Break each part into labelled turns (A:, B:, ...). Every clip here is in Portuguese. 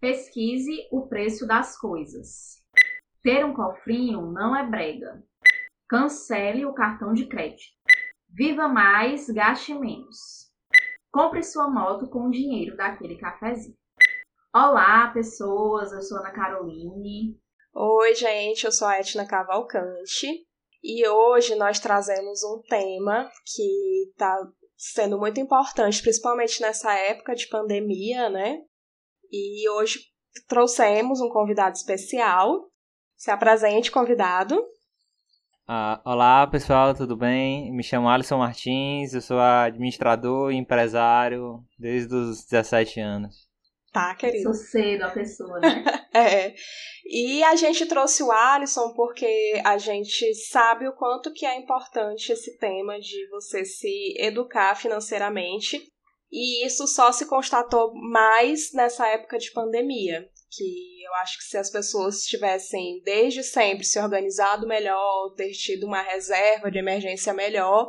A: Pesquise o preço das coisas. Ter um cofrinho não é brega. Cancele o cartão de crédito. Viva mais, gaste menos. Compre sua moto com o dinheiro daquele cafezinho. Olá, pessoas, eu sou Ana Caroline.
B: Oi, gente, eu sou a Etna Cavalcante e hoje nós trazemos um tema que está sendo muito importante, principalmente nessa época de pandemia, né? E hoje trouxemos um convidado especial. Se apresente, convidado.
C: Ah, olá pessoal, tudo bem? Me chamo Alisson Martins, eu sou administrador e empresário desde os 17 anos.
B: Tá, querido.
A: Sou cedo a pessoa, né?
B: é. E a gente trouxe o Alisson porque a gente sabe o quanto que é importante esse tema de você se educar financeiramente. E isso só se constatou mais nessa época de pandemia que eu acho que se as pessoas tivessem desde sempre se organizado melhor, ter tido uma reserva de emergência melhor,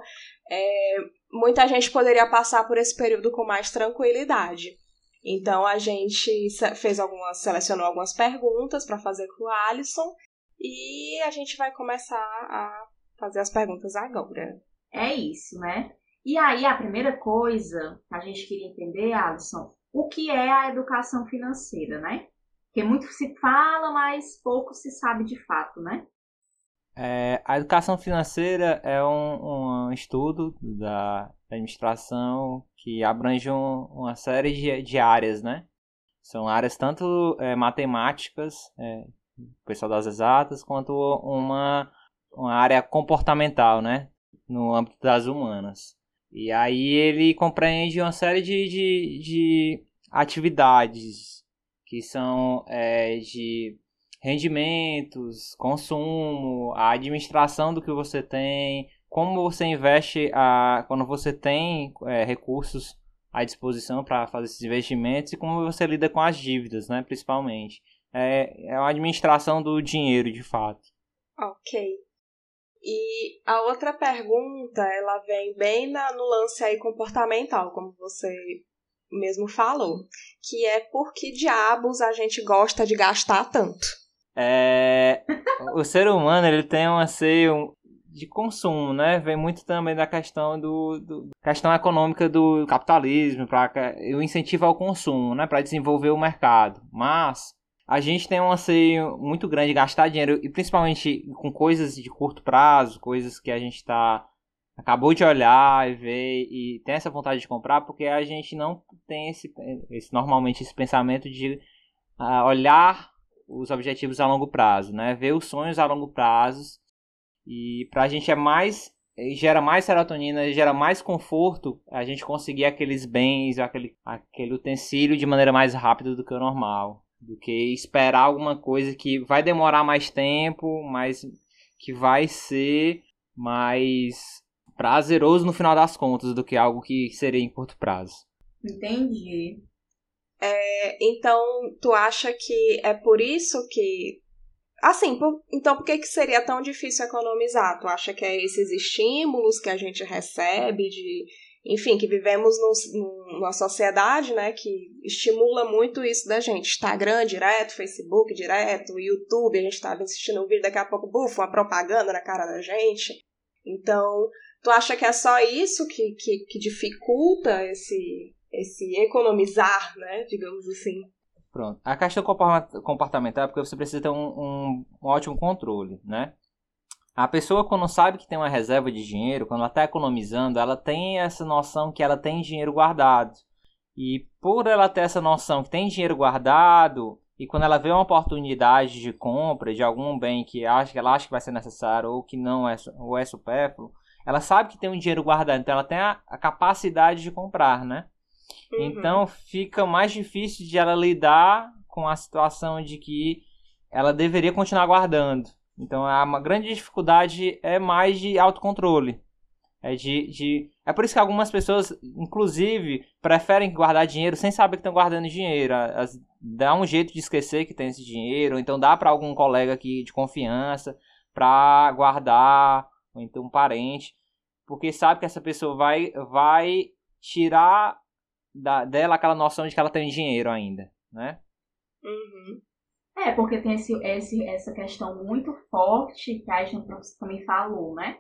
B: é, muita gente poderia passar por esse período com mais tranquilidade. Então a gente fez algumas, selecionou algumas perguntas para fazer com o Alisson e a gente vai começar a fazer as perguntas agora.
A: É isso, né? E aí a primeira coisa que a gente queria entender, Alisson, o que é a educação financeira, né? Porque muito se fala, mas pouco se sabe de fato, né?
C: É, a educação financeira é um, um estudo da administração que abrange um, uma série de, de, áreas, né? São áreas tanto é, matemáticas, é, o pessoal das exatas, quanto uma, uma área comportamental, né? No âmbito das humanas. E aí ele compreende uma série de, de, de atividades que são é, de rendimentos, consumo, a administração do que você tem, como você investe a, quando você tem é, recursos à disposição para fazer esses investimentos e como você lida com as dívidas, né, principalmente. É, é a administração do dinheiro, de fato.
B: Ok. E a outra pergunta, ela vem bem na, no lance aí comportamental, como você mesmo falou, que é por que diabos a gente gosta de gastar tanto.
C: É, o ser humano ele tem um anseio de consumo, né? Vem muito também da questão do, do questão econômica do capitalismo, para o incentivo ao consumo, né? Para desenvolver o mercado. Mas a gente tem um anseio muito grande de gastar dinheiro e principalmente com coisas de curto prazo, coisas que a gente está acabou de olhar e ver e tem essa vontade de comprar porque a gente não tem esse, esse normalmente esse pensamento de uh, olhar os objetivos a longo prazo, né? Ver os sonhos a longo prazo e para a gente é mais gera mais serotonina, gera mais conforto a gente conseguir aqueles bens, aquele, aquele utensílio de maneira mais rápida do que o normal, do que esperar alguma coisa que vai demorar mais tempo, mas que vai ser mais prazeroso no final das contas do que algo que seria em curto prazo.
A: Entendi.
B: É, então, tu acha que é por isso que. Assim, por... então por que, que seria tão difícil economizar? Tu acha que é esses estímulos que a gente recebe de. Enfim, que vivemos num, numa sociedade, né, que estimula muito isso da gente. Instagram direto, Facebook direto, YouTube, a gente tá assistindo um vídeo, daqui a pouco, bufo, uma propaganda na cara da gente. Então, Tu acha que é só isso que, que, que dificulta esse, esse economizar, né? Digamos assim.
C: Pronto. A questão comportamental é porque você precisa ter um, um, um, ótimo controle, né? A pessoa, quando sabe que tem uma reserva de dinheiro, quando ela está economizando, ela tem essa noção que ela tem dinheiro guardado. E por ela ter essa noção que tem dinheiro guardado, e quando ela vê uma oportunidade de compra de algum bem que, acha, que ela acha que vai ser necessário ou que não é, ou é supérfluo, ela sabe que tem um dinheiro guardado, então ela tem a, a capacidade de comprar, né? Uhum. Então fica mais difícil de ela lidar com a situação de que ela deveria continuar guardando. Então a uma grande dificuldade é mais de autocontrole. É de, de é por isso que algumas pessoas, inclusive, preferem guardar dinheiro sem saber que estão guardando dinheiro. As, dá um jeito de esquecer que tem esse dinheiro, ou então dá para algum colega aqui de confiança para guardar ou então um parente, porque sabe que essa pessoa vai, vai tirar da, dela aquela noção de que ela tem dinheiro ainda, né?
B: Uhum.
A: É, porque tem esse, esse, essa questão muito forte que a gente também falou, né?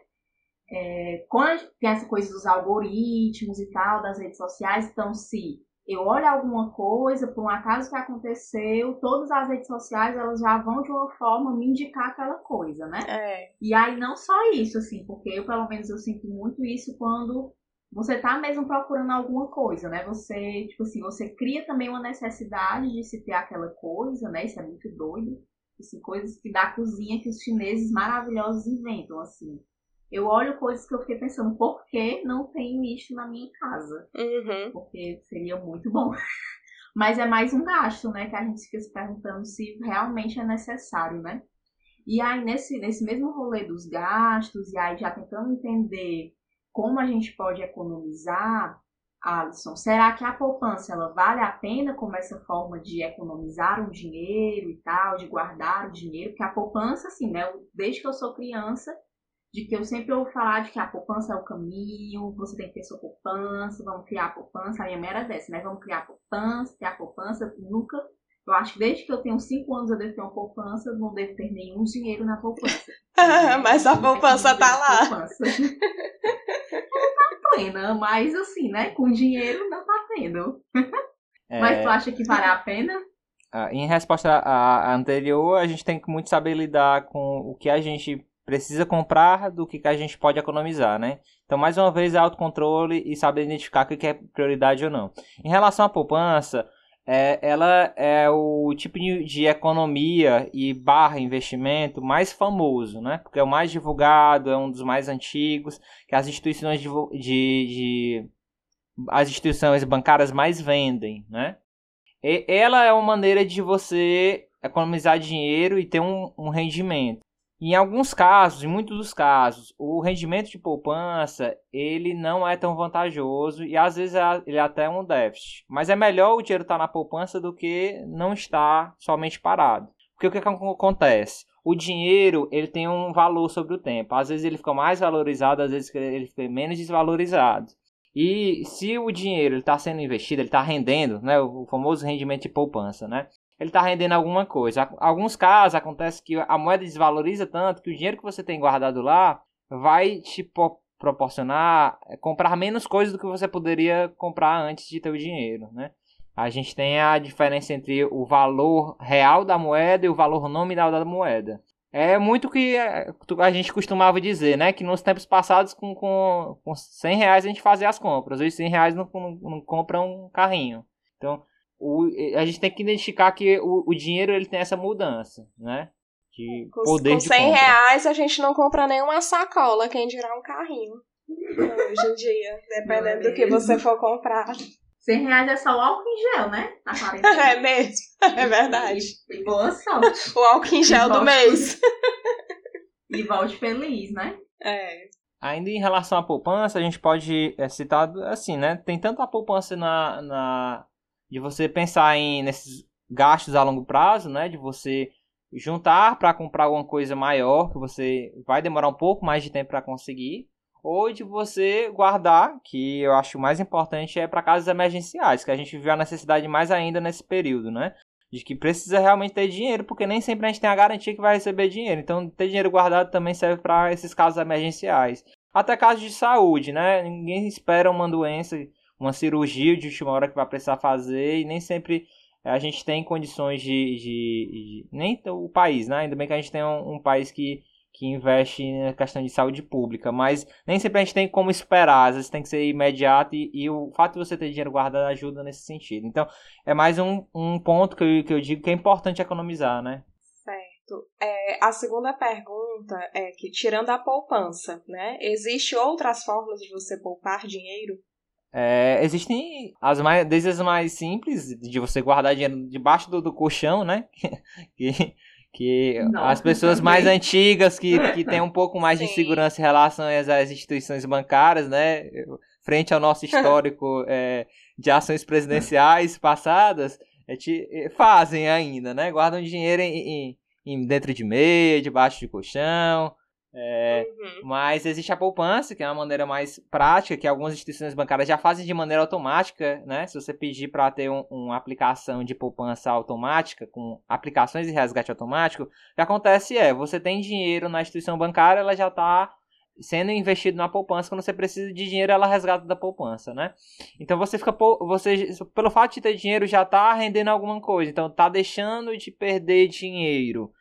A: É, quando tem essa coisa dos algoritmos e tal, das redes sociais, então se eu olho alguma coisa, por um acaso que aconteceu, todas as redes sociais elas já vão de uma forma me indicar aquela coisa, né?
B: É.
A: E aí não só isso, assim, porque eu pelo menos eu sinto muito isso quando você tá mesmo procurando alguma coisa, né? Você, tipo assim, você cria também uma necessidade de se ter aquela coisa, né? Isso é muito doido. Assim, coisas que da cozinha que os chineses maravilhosos inventam, assim. Eu olho coisas que eu fiquei pensando, por que não tenho isso na minha casa?
B: Uhum.
A: Porque seria muito bom. Mas é mais um gasto, né? Que a gente fica se perguntando se realmente é necessário, né? E aí, nesse, nesse mesmo rolê dos gastos, e aí já tentando entender como a gente pode economizar, Alisson, será que a poupança ela vale a pena como essa forma de economizar um dinheiro e tal, de guardar o dinheiro? Porque a poupança, assim, né? Desde que eu sou criança, de que eu sempre ouvo falar de que a poupança é o caminho, você tem que ter sua poupança, vamos criar a poupança. A minha mera dessa, né? Vamos criar a poupança, ter a poupança. Nunca. Eu acho que desde que eu tenho 5 anos eu devo ter uma poupança, não devo ter nenhum dinheiro na poupança.
B: mas a poupança tá lá.
A: Poupança. tá plena, mas assim, né? Com dinheiro não tá tendo. É... Mas tu acha que vale a pena?
C: Ah, em resposta à anterior, a gente tem que muito saber lidar com o que a gente precisa comprar do que, a gente pode economizar, né? Então, mais uma vez, é autocontrole e saber identificar o que é prioridade ou não. Em relação à poupança, é, ela é o tipo de, economia e barra investimento mais famoso, né? Porque é o mais divulgado, é um dos mais antigos, que as instituições de, de, de as instituições bancárias mais vendem, né? E ela é uma maneira de você economizar dinheiro e ter um, um rendimento. Em alguns casos, em muitos dos casos, o rendimento de poupança ele não é tão vantajoso e às vezes é, ele é até um déficit. Mas é melhor o dinheiro estar na poupança do que não estar somente parado. Porque o que, que acontece? O dinheiro ele tem um valor sobre o tempo. Às vezes ele fica mais valorizado, às vezes ele fica menos desvalorizado. E se o dinheiro está sendo investido, ele está rendendo, né, o famoso rendimento de poupança, né? Ele está rendendo alguma coisa. Alguns casos acontece que a moeda desvaloriza tanto que o dinheiro que você tem guardado lá vai te proporcionar é, comprar menos coisas do que você poderia comprar antes de ter o dinheiro, né? A gente tem a diferença entre o valor real da moeda e o valor nominal da moeda. É muito que é, a gente costumava dizer, né? Que nos tempos passados, com, com, com 100 reais a gente fazia as compras. Hoje 100 reais não, não, não compra um carrinho. Então, o, a gente tem que identificar que o, o dinheiro ele tem essa mudança, né? De
B: com,
C: poder
B: com 100
C: de
B: reais a gente não compra nenhuma sacola, quem dirá um carrinho. Hoje em dia, dependendo do que você for comprar.
A: 100 reais é só o álcool em gel, né?
B: é mesmo, é verdade.
A: E, boa sorte.
B: O álcool em gel do mês.
A: e volte feliz, né?
B: É.
C: Ainda em relação à poupança, a gente pode é, citar assim, né? Tem tanto a poupança na, na de você pensar em nesses gastos a longo prazo, né? De você juntar para comprar alguma coisa maior que você vai demorar um pouco mais de tempo para conseguir, ou de você guardar, que eu acho mais importante é para casos emergenciais, que a gente viu a necessidade mais ainda nesse período, né? De que precisa realmente ter dinheiro, porque nem sempre a gente tem a garantia que vai receber dinheiro. Então, ter dinheiro guardado também serve para esses casos emergenciais. Até casos de saúde, né? Ninguém espera uma doença uma cirurgia de última hora que vai precisar fazer e nem sempre a gente tem condições de, de, de nem o país, né? Ainda bem que a gente tem um, um, país que, que investe na questão de saúde pública, mas nem sempre a gente tem como esperar, às vezes tem que ser imediato e, e o fato de você ter dinheiro guardado ajuda nesse sentido. Então, é mais um, um ponto que eu, que eu digo que é importante economizar, né?
B: É, a segunda pergunta é que, tirando a poupança, né? Existe outras formas de você poupar dinheiro?
C: É, existem as mais, desde as mais simples, de você guardar dinheiro debaixo do, do colchão, né? que, que as pessoas mais antigas que, que têm um pouco mais Sim. de segurança em relação às instituições bancárias, né? Frente ao nosso histórico é, de ações presidenciais passadas, é, te, é, fazem ainda, né? Guardam dinheiro em, em, em, dentro de meia, debaixo de colchão. É, uhum. Mas existe a poupança, que é uma maneira mais prática, que algumas instituições bancárias já fazem de maneira automática, né? Se você pedir para ter um, uma aplicação de poupança automática, com aplicações de resgate automático, o que acontece é, você tem dinheiro na instituição bancária, ela já está sendo investido na poupança, quando você precisa de dinheiro, ela resgata da poupança, né? Então você fica, você, pelo fato de ter dinheiro, já está rendendo alguma coisa, então está deixando de perder dinheiro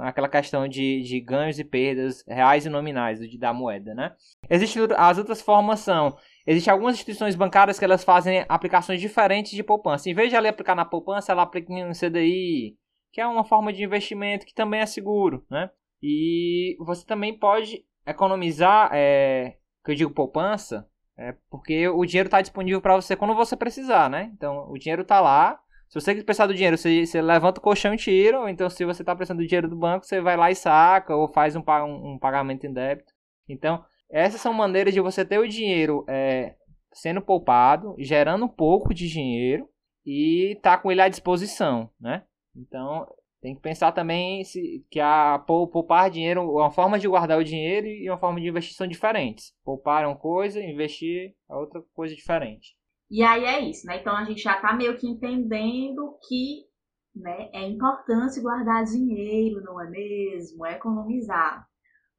C: aquela questão de, de ganhos e perdas reais e nominais da moeda, né? Existem as outras formas são, existem algumas instituições bancárias que elas fazem aplicações diferentes de poupança. Em vez de ela aplicar na poupança, ela aplica em um CDI, que é uma forma de investimento que também é seguro, né? E você também pode economizar, é, que eu digo poupança, é porque o dinheiro está disponível para você quando você precisar, né? Então o dinheiro está lá, se você precisar do dinheiro, você, você, levanta o colchão e tira. Ou então, se você está precisando do dinheiro do banco, você vai lá e saca. Ou faz um, um, um pagamento em débito. Então, essas são maneiras de você ter o dinheiro é, sendo poupado, gerando um pouco de dinheiro e tá com ele à disposição, né? Então, tem que pensar também se, que a poupar dinheiro, uma forma de guardar o dinheiro e uma forma de investir são diferentes. Poupar é uma coisa, investir é outra coisa diferente.
A: E aí é isso, né? Então a gente já está meio que entendendo que né, é importante guardar dinheiro, não é mesmo? É economizar.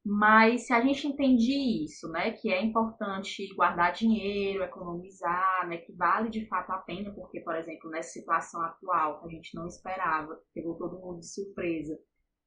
A: Mas se a gente entende isso, né, que é importante guardar dinheiro, economizar, né, que vale de fato a pena, porque, por exemplo, nessa situação atual que a gente não esperava, pegou todo mundo de surpresa,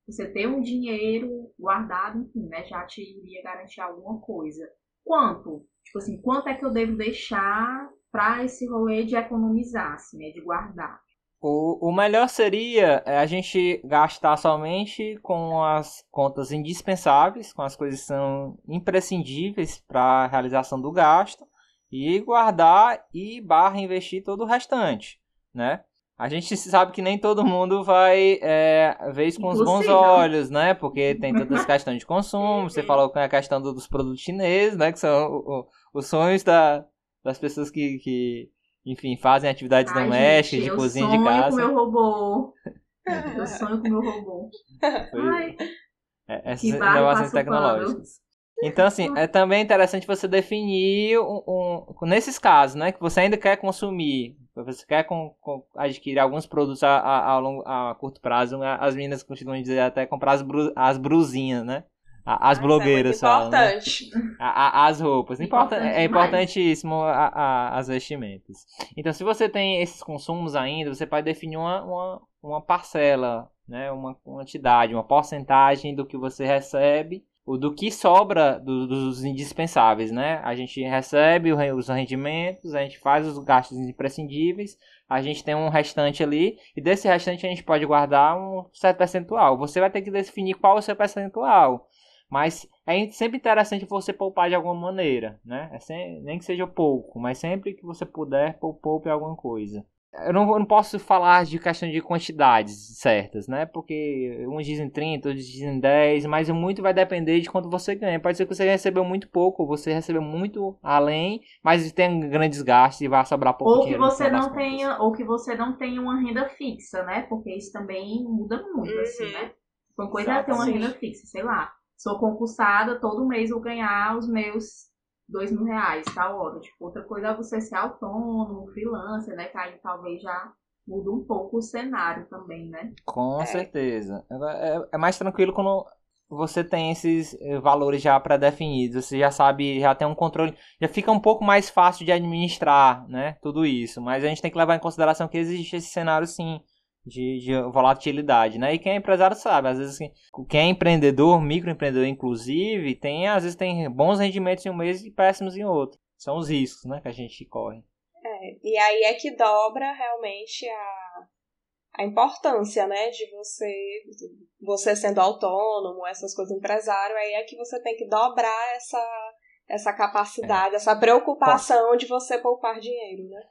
A: você ter um dinheiro guardado, enfim, né, já te iria garantir alguma coisa. Quanto? Tipo assim, quanto é que eu devo deixar para esse rolê de economizar, assim, né, de guardar.
C: O, o melhor seria é, a gente gastar somente com as contas indispensáveis, com as coisas que são imprescindíveis para a realização do gasto, e guardar e barra investir todo o restante, né? A gente sabe que nem todo mundo vai é, ver isso com os bons olhos, né? Porque tem todas as questões de consumo. Você falou com a questão dos produtos chineses, né? Que são os sonhos da, das pessoas que, que enfim, fazem atividades Ai, domésticas, gente, de cozinha de casa. Eu sonho
A: com meu robô. Eu sonho com meu robô. Ai.
C: É, essas inovações tecnológicas. Então, assim, é também interessante você definir um, um, nesses casos, né, que você ainda quer consumir, você quer com, com, adquirir alguns produtos a, a, a, longo, a curto prazo, né, as meninas continuam dizer até comprar as, bru, as brusinhas, né? As ah, blogueiras
B: é importante.
C: Né? as roupas. Importa, é importantíssimo a, as vestimentas. Então, se você tem esses consumos ainda, você pode definir uma, uma, uma parcela, né? uma quantidade, uma porcentagem do que você recebe o do que sobra do, dos indispensáveis, né? A gente recebe os rendimentos, a gente faz os gastos imprescindíveis, a gente tem um restante ali, e desse restante a gente pode guardar um certo percentual. Você vai ter que definir qual é o seu percentual. Mas é sempre interessante você poupar de alguma maneira, né? É sempre, nem que seja pouco, mas sempre que você puder, poupe alguma coisa. Eu não, eu não, posso falar de questão de quantidades certas, né? Porque uns dizem 30, outros dizem 10, mas muito vai depender de quanto você ganha. Pode ser que você recebeu muito pouco, você recebeu muito além, mas tem grandes gastos e vai sobrar pouco
A: ou que você não tenha Ou que você não tenha uma renda fixa, né? Porque isso também muda muito, assim, uhum. assim, né? Uma coisa é ter uma renda fixa, sei lá sou concursada, todo mês vou ganhar os meus dois mil reais, tal hora. Tipo, outra coisa é você ser autônomo, freelancer, né? Que aí talvez já muda um pouco o cenário também, né?
C: Com é. certeza. É, é, mais tranquilo quando você tem esses eh, valores já pré-definidos, você já sabe, já tem um controle, já fica um pouco mais fácil de administrar, né? Tudo isso. Mas a gente tem que levar em consideração que existe esse cenário sim de, de volatilidade, né? E quem é empresário sabe, às vezes quem é empreendedor, microempreendedor inclusive, tem às vezes tem bons rendimentos em um mês e péssimos em outro. São os riscos, né, que a gente corre.
B: É, e aí é que dobra realmente a, a importância, né, de você você sendo autônomo, essas coisas empresário, aí é que você tem que dobrar essa essa capacidade, é. essa preocupação de você poupar dinheiro, né?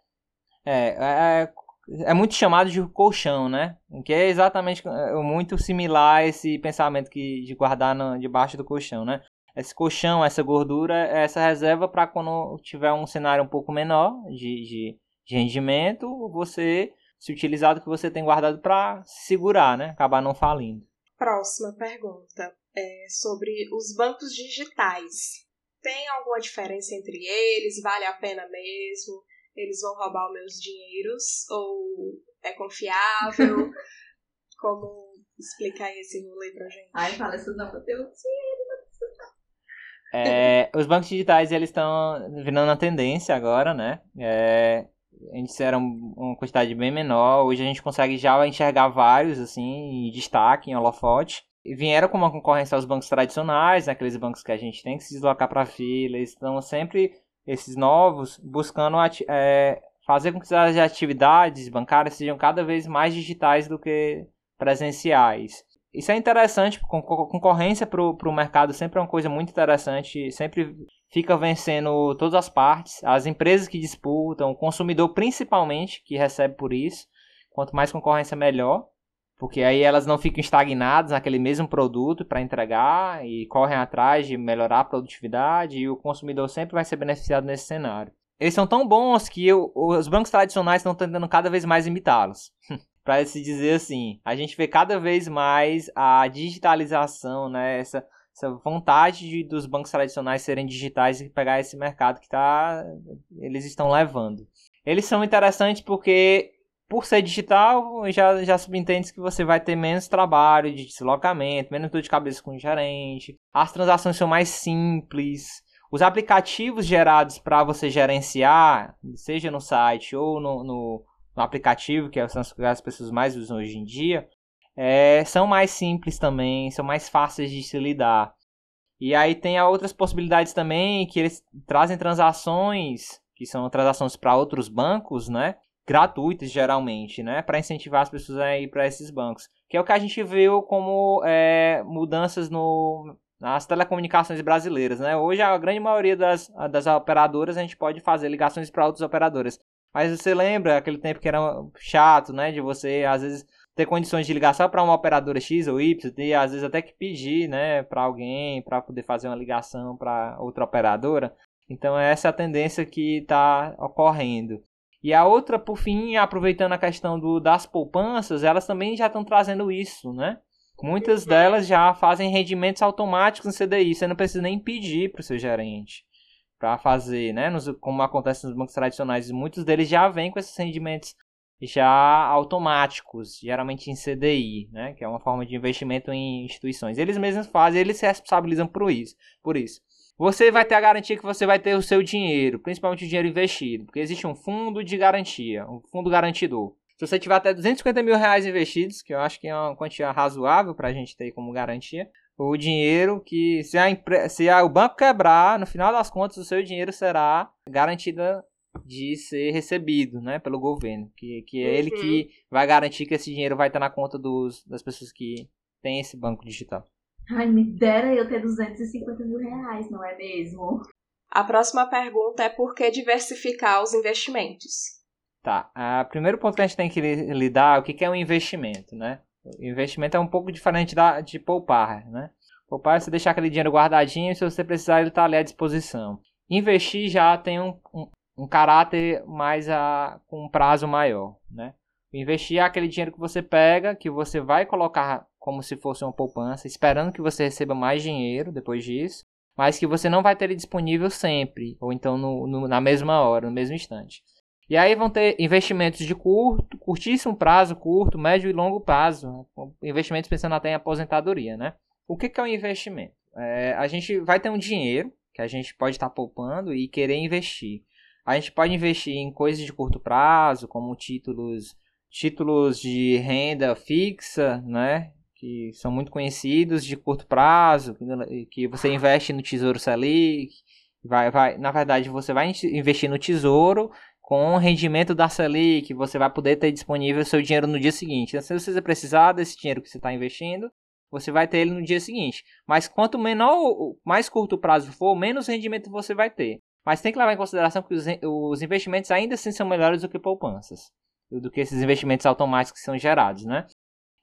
C: É, é, é é muito chamado de colchão, né? Que é exatamente é, muito similar a esse pensamento que de guardar no, debaixo do colchão, né? Esse colchão, essa gordura, essa reserva para quando tiver um cenário um pouco menor de, de, de rendimento, você se utilizar do que você tem guardado para segurar, né? Acabar não falindo.
B: Próxima pergunta é sobre os bancos digitais. Tem alguma diferença entre eles? Vale a pena mesmo? Eles vão roubar os meus dinheiros? Ou é confiável? Como explicar esse rolê pra gente?
A: Ai, fala isso não, eu tenho dinheiro.
C: É, os bancos digitais eles estão virando a tendência agora, né? É, antes era uma quantidade bem menor, hoje a gente consegue já enxergar vários assim em destaque, em holofote. E vieram com uma concorrência aos bancos tradicionais, né, aqueles bancos que a gente tem que se deslocar para a fila, eles estão sempre, esses novos, buscando é, fazer com que as atividades bancárias sejam cada vez mais digitais do que presenciais. Isso é interessante, concorrência para o mercado sempre é uma coisa muito interessante, sempre fica vencendo todas as partes, as empresas que disputam, o consumidor principalmente, que recebe por isso. Quanto mais concorrência, melhor, porque aí elas não ficam estagnadas naquele mesmo produto para entregar e correm atrás de melhorar a produtividade e o consumidor sempre vai ser beneficiado nesse cenário. Eles são tão bons que os bancos tradicionais estão tentando cada vez mais imitá-los. para se dizer assim, a gente vê cada vez mais a digitalização, né, essa, essa vontade de, dos bancos tradicionais serem digitais e pegar esse mercado que tá, eles estão levando. Eles são interessantes porque, por ser digital, já, já subentende que você vai ter menos trabalho de deslocamento, menos dor de cabeça com o gerente, as transações são mais simples, os aplicativos gerados para você gerenciar, seja no site ou no, no no aplicativo, que são as pessoas mais usam hoje em dia, é, são mais simples também, são mais fáceis de se lidar. E aí tem outras possibilidades também que eles trazem transações, que são transações para outros bancos, né? Gratuitas geralmente, né? Para incentivar as pessoas a ir para esses bancos. Que é o que a gente viu como é, mudanças no, nas telecomunicações brasileiras, né? Hoje a grande maioria das, das operadoras a gente pode fazer ligações para outras operadoras. Mas você lembra aquele tempo que era chato, né? De você, às vezes, ter condições de ligar só para uma operadora X ou Y, e às vezes até que pedir, né, para alguém para poder fazer uma ligação para outra operadora. Então essa é a tendência que está ocorrendo. E a outra, por fim, aproveitando a questão do, das poupanças, elas também já estão trazendo isso, né? Muitas delas já fazem rendimentos automáticos no CDI, você não precisa nem pedir para o seu gerente para fazer, né? Nos, como acontece nos bancos tradicionais, muitos deles já vêm com esses rendimentos já automáticos, geralmente em CDI, né? Que é uma forma de investimento em instituições. Eles mesmos fazem, eles se responsabilizam por isso. Por isso. Você vai ter a garantia que você vai ter o seu dinheiro, principalmente o dinheiro investido, porque existe um fundo de garantia, um fundo garantidor. Se você tiver até 250 mil reais investidos, que eu acho que é uma quantia razoável para a gente ter como garantia, o dinheiro que se, a, se a, o banco quebrar, no final das contas o seu dinheiro será garantido de ser recebido, né, pelo governo, que, que é uhum. ele que vai garantir que esse dinheiro vai estar na conta dos, das pessoas que têm esse banco digital.
A: Ai, me dera eu ter 250 mil reais, não é mesmo?
B: A próxima pergunta é por que diversificar os investimentos?
C: Tá, o primeiro ponto que a gente tem que lidar é o que é um investimento, né? Investimento é um pouco diferente da, de poupar, né? Poupar é você deixar aquele dinheiro guardadinho e se você precisar ele está ali à disposição. Investir já tem um, um, um caráter mais a, com um prazo maior, né? Investir é aquele dinheiro que você pega, que você vai colocar como se fosse uma poupança, esperando que você receba mais dinheiro depois disso, mas que você não vai ter ele disponível sempre, ou então no, no, na mesma hora, no mesmo instante. E aí vão ter investimentos de curto, curtíssimo prazo, curto, médio e longo prazo. Né? Investimentos pensando até em aposentadoria, né? O que, que é um investimento? É, a gente vai ter um dinheiro que a gente pode estar poupando e querer investir. A gente pode investir em coisas de curto prazo, como títulos, títulos de renda fixa, né? Que são muito conhecidos de curto prazo, que você investe no Tesouro Selic, vai, vai, na verdade você vai investir no Tesouro com o rendimento da Selic, você vai poder ter disponível seu dinheiro no dia seguinte. Então, se você precisar desse dinheiro que você está investindo, você vai ter ele no dia seguinte. Mas quanto menor, mais curto o prazo for, menos rendimento você vai ter. Mas tem que levar em consideração que os, os investimentos ainda assim são melhores do que poupanças, do que esses investimentos automáticos que são gerados, né?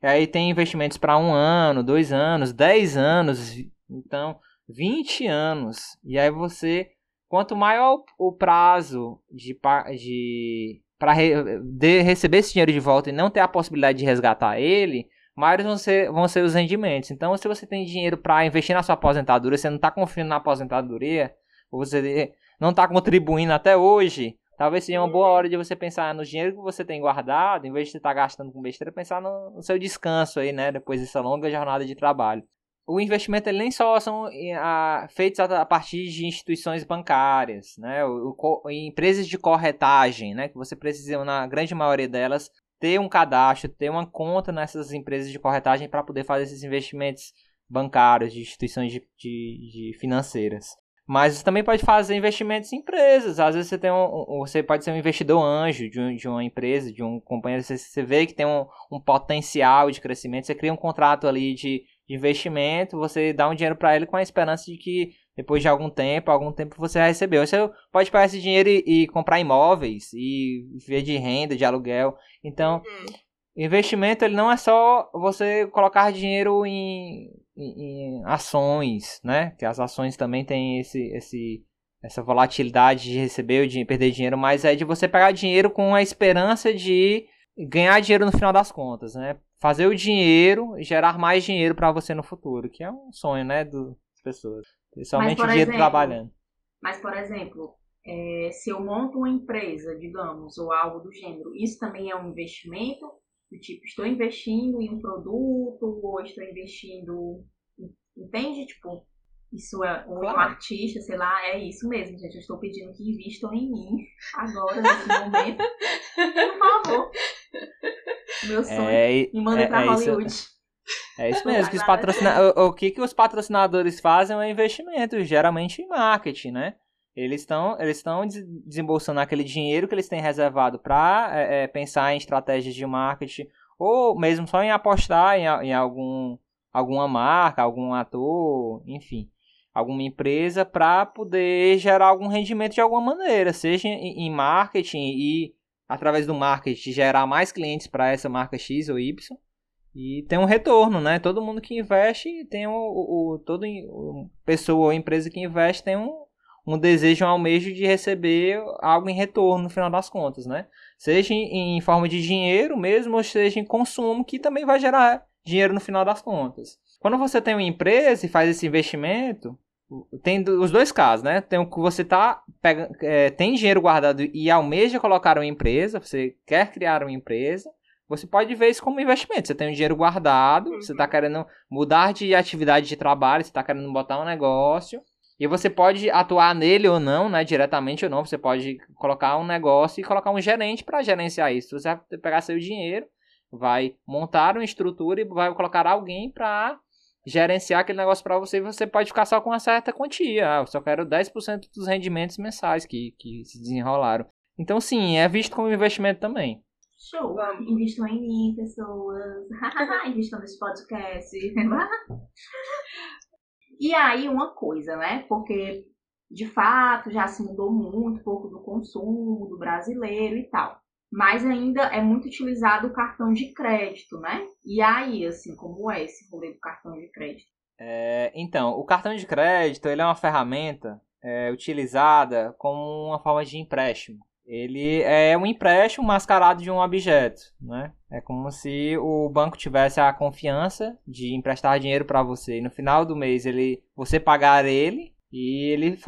C: E aí tem investimentos para um ano, dois anos, dez anos, então 20 anos. E aí você Quanto maior o prazo de, de para re, receber esse dinheiro de volta e não ter a possibilidade de resgatar ele, maiores vão ser, vão ser os rendimentos. Então, se você tem dinheiro para investir na sua aposentadoria, você não está confiando na aposentadoria, você não está contribuindo até hoje, talvez seja uma boa hora de você pensar no dinheiro que você tem guardado, em vez de você estar tá gastando com besteira, pensar no, no, seu descanso aí, né, depois dessa longa jornada de trabalho. O investimento ele nem só são a, feitos a, a, partir de instituições bancárias, né, o, o, empresas de corretagem, né, que você precisa, na grande maioria delas, ter um cadastro, ter uma conta nessas empresas de corretagem para poder fazer esses investimentos bancários, de instituições de, de, de financeiras. Mas você também pode fazer investimentos em empresas. Às vezes você tem um, você pode ser um investidor anjo de, um, de uma empresa, de um companheiro. Você, você vê que tem um, um, potencial de crescimento. Você cria um contrato ali de, de investimento. Você dá um dinheiro para ele com a esperança de que depois de algum tempo, algum tempo você vai receber. Você pode pegar esse dinheiro e, e comprar imóveis e viver de renda, de aluguel. Então, uhum. investimento ele não é só você colocar dinheiro em em, ações, né? Que as ações também têm esse, esse, essa volatilidade de receber ou de perder dinheiro, mas é de você pegar dinheiro com a esperança de ganhar dinheiro no final das contas, né? Fazer o dinheiro, gerar mais dinheiro para você no futuro, que é um sonho, né, das pessoas. Principalmente o dinheiro exemplo, trabalhando.
A: Mas, por exemplo, é, se eu monto uma empresa, digamos, ou algo do gênero, isso também é um investimento? Do tipo, estou investindo em um produto ou estou investindo. Entende? Tipo, isso é um claro. artista, sei lá, é isso mesmo, gente. Eu estou pedindo que invistam em mim agora, nesse momento. Por favor. Meu sonho. É, me manda é, pra é Hollywood.
C: Isso. É isso mesmo, que os patrocina... o, o que, que os patrocinadores fazem é investimento, geralmente em marketing, né? Eles estão eles estão desembolsando aquele dinheiro que eles têm reservado para é, é, pensar em estratégias de marketing ou mesmo só em apostar em, em algum, alguma marca, algum ator, enfim, alguma empresa para poder gerar algum rendimento de alguma maneira, seja em, em marketing e através do marketing gerar mais clientes para essa marca X ou Y e tem um retorno, né? Todo mundo que investe tem o, o, todo o, pessoa ou empresa que investe tem um um desejo, um almejo de receber algo em retorno no final das contas, né? Seja em, em forma de dinheiro mesmo, ou seja em consumo, que também vai gerar dinheiro no final das contas. Quando você tem uma empresa e faz esse investimento, tem os dois casos, né? Tem o que você tá pega, é, tem dinheiro guardado e almeja colocar uma empresa, você quer criar uma empresa, você pode ver isso como investimento. Você tem um dinheiro guardado, você está querendo mudar de atividade de trabalho, você está querendo botar um negócio, e você pode atuar nele ou não, né? Diretamente ou não. Você pode colocar um negócio e colocar um gerente para gerenciar isso. Você vai pegar seu dinheiro, vai montar uma estrutura e vai colocar alguém para gerenciar aquele negócio para você e você pode ficar só com uma certa quantia. Ah, eu só quero 10% dos rendimentos mensais que, que se desenrolaram. Então, sim, é visto como investimento também.
A: Show! Invistam em mim, pessoas. Invistam nesse podcast. E aí, uma coisa, né? Porque, de fato, já se mudou muito pouco do consumo do brasileiro e tal. Mas ainda é muito utilizado o cartão de crédito, né? E aí, assim, como é esse rolê do cartão de crédito?
C: É, então, o cartão de crédito ele é uma ferramenta é, utilizada como uma forma de empréstimo ele é um empréstimo mascarado de um objeto, né? É como se o banco tivesse a confiança de emprestar dinheiro para você e no final do mês ele você pagar ele e ele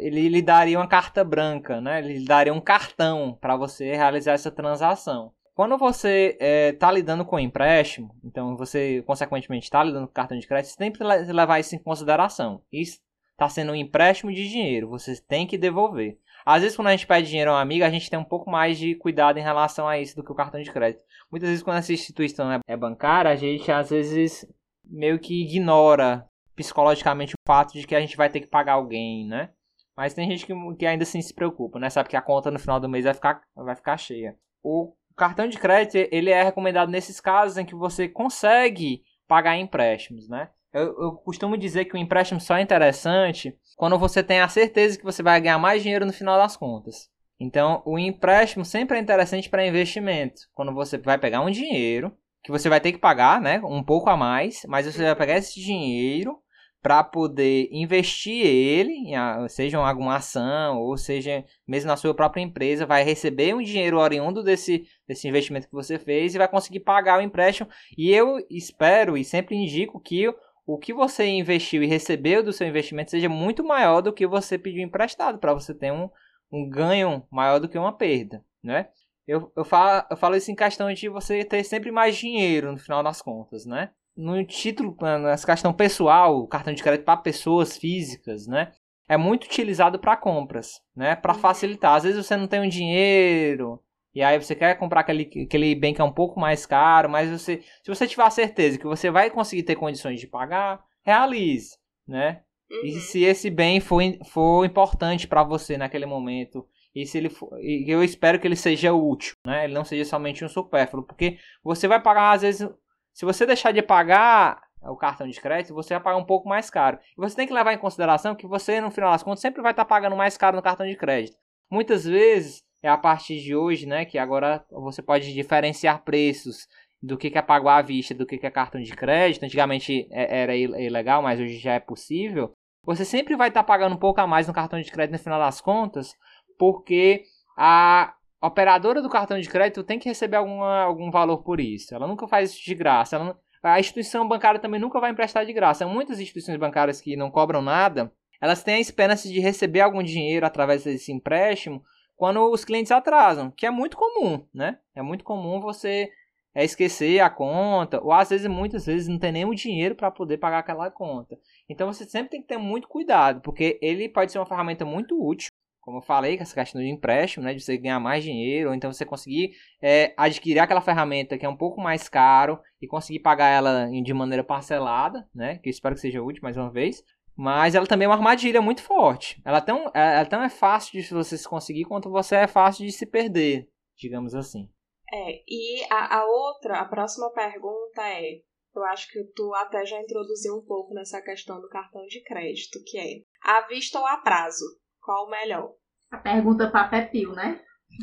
C: ele lhe daria uma carta branca, né? Ele lhe daria um cartão para você realizar essa transação. Quando você está é, lidando com empréstimo, então você consequentemente está lidando com cartão de crédito, você tem que levar isso em consideração. Isso está sendo um empréstimo de dinheiro, você tem que devolver. Às vezes, quando a gente pede dinheiro a um amigo, a gente tem um pouco mais de cuidado em relação a isso do que o cartão de crédito. Muitas vezes, quando essa instituição é, é bancária, a gente às vezes meio que ignora psicologicamente o fato de que a gente vai ter que pagar alguém, né? Mas tem gente que, que ainda assim se preocupa, né? Sabe que a conta no final do mês vai ficar, vai ficar cheia. O cartão de crédito, ele é recomendado nesses casos em que você consegue pagar empréstimos, né? Eu, eu costumo dizer que o empréstimo só é interessante quando você tem a certeza que você vai ganhar mais dinheiro no final das contas. Então, o empréstimo sempre é interessante para investimento. Quando você vai pegar um dinheiro, que você vai ter que pagar, né, um pouco a mais, mas você vai pegar esse dinheiro para poder investir ele, seja em alguma ação ou seja mesmo na sua própria empresa, vai receber um dinheiro oriundo desse, desse investimento que você fez e vai conseguir pagar o empréstimo. E eu espero e sempre indico que o que você investiu e recebeu do seu investimento seja muito maior do que você pediu emprestado, para você ter um, um ganho maior do que uma perda, né? Eu, eu, falo, eu falo isso em questão de você ter sempre mais dinheiro no final das contas, né? No título, nessa questão pessoal, cartão de crédito para pessoas físicas, né? É muito utilizado para compras, né? Para uhum. facilitar. Às vezes você não tem um dinheiro, e aí você quer comprar aquele, aquele bem que é um pouco mais caro, mas você, se você tiver a certeza que você vai conseguir ter condições de pagar, realize, né? Uhum. E se esse bem for, for importante para você naquele momento, e se ele for, eu espero que ele seja útil, né? Ele não seja somente um supérfluo, porque você vai pagar às vezes, se você deixar de pagar o cartão de crédito, você vai pagar um pouco mais caro. E você tem que levar em consideração que você no final das contas sempre vai estar pagando mais caro no cartão de crédito. Muitas vezes é a partir de hoje, né, que agora você pode diferenciar preços do que, é pago à vista do que, é cartão de crédito. Antigamente é, era ilegal, mas hoje já é possível. Você sempre vai estar tá pagando um pouco a mais no cartão de crédito no final das contas, porque a operadora do cartão de crédito tem que receber alguma, algum valor por isso. Ela nunca faz isso de graça. A instituição bancária também nunca vai emprestar de graça. Muitas instituições bancárias que não cobram nada, elas têm a esperança de receber algum dinheiro através desse empréstimo quando os clientes atrasam, que é muito comum, né? É muito comum você é, esquecer a conta, ou às vezes, muitas vezes, não tem nem o dinheiro para poder pagar aquela conta. Então você sempre tem que ter muito cuidado, porque ele pode ser uma ferramenta muito útil, como eu falei, com essa questão de empréstimo, né? De você ganhar mais dinheiro, ou então você conseguir é, adquirir aquela ferramenta que é um pouco mais caro e conseguir pagar ela de maneira parcelada, né? Que eu espero que seja útil mais uma vez. Mas ela também é uma armadilha muito forte. Ela tão, é, ela tão é fácil de você se conseguir quanto você é fácil de se perder, digamos assim.
B: É, e a, a outra, a próxima pergunta é: eu acho que tu até já introduziu um pouco nessa questão do cartão de crédito, que é à vista ou a prazo? Qual o melhor?
A: A pergunta papepil, né?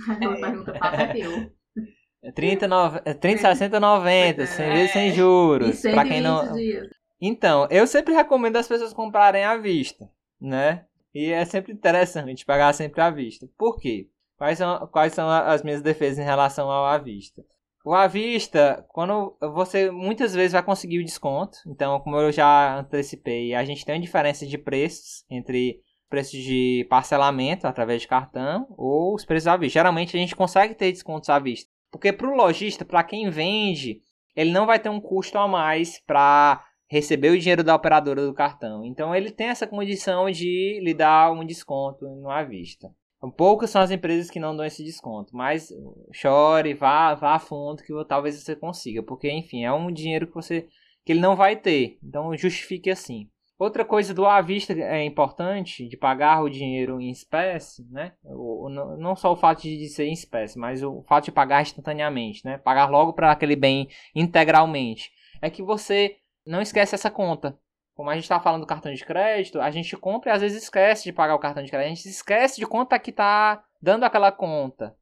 A: A é. pergunta papepil.
C: 30, 30, 60, 90, sem vezes sem juros. Para quem não.
A: Dias.
C: Então, eu sempre recomendo as pessoas comprarem à vista, né? E é sempre interessante pagar sempre à vista. Por quê? Quais são, quais são as minhas defesas em relação ao à vista? O à vista, quando você muitas vezes vai conseguir o desconto, então, como eu já antecipei, a gente tem uma diferença de preços entre preços de parcelamento através de cartão ou os preços à vista. Geralmente a gente consegue ter descontos à vista, porque para o lojista, para quem vende, ele não vai ter um custo a mais para receber o dinheiro da operadora do cartão. Então ele tem essa condição de lhe dar um desconto no à vista. Poucas são as empresas que não dão esse desconto, mas chore, vá, vá a fundo que talvez você consiga, porque enfim, é um dinheiro que você que ele não vai ter. Então justifique assim. Outra coisa do à vista é importante, de pagar o dinheiro em espécie, né? Não só o fato de ser em espécie, mas o fato de pagar instantaneamente, né? Pagar logo para aquele bem integralmente. É que você não esquece essa conta. Como a gente está falando do cartão de crédito, a gente compra e às vezes esquece de pagar o cartão de crédito. A gente esquece de quanto é que está dando aquela conta.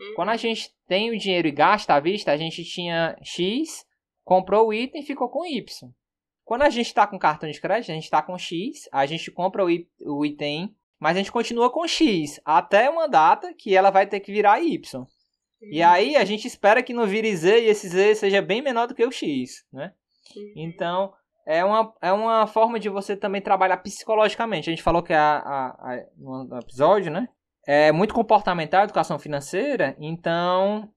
C: Uhum. Quando a gente tem o dinheiro e gasta à vista, a gente tinha X, comprou o item e ficou com Y. Quando a gente está com cartão de crédito, a gente está com X, a gente compra o item, mas a gente continua com X até uma data que ela vai ter que virar Y. Uhum. E aí a gente espera que no vire Z e esse Z seja bem menor do que o X, né? Então, é uma, é uma forma de você também trabalhar psicologicamente. A gente falou que a, a, a, no episódio, né? É muito comportamental, educação financeira. Então,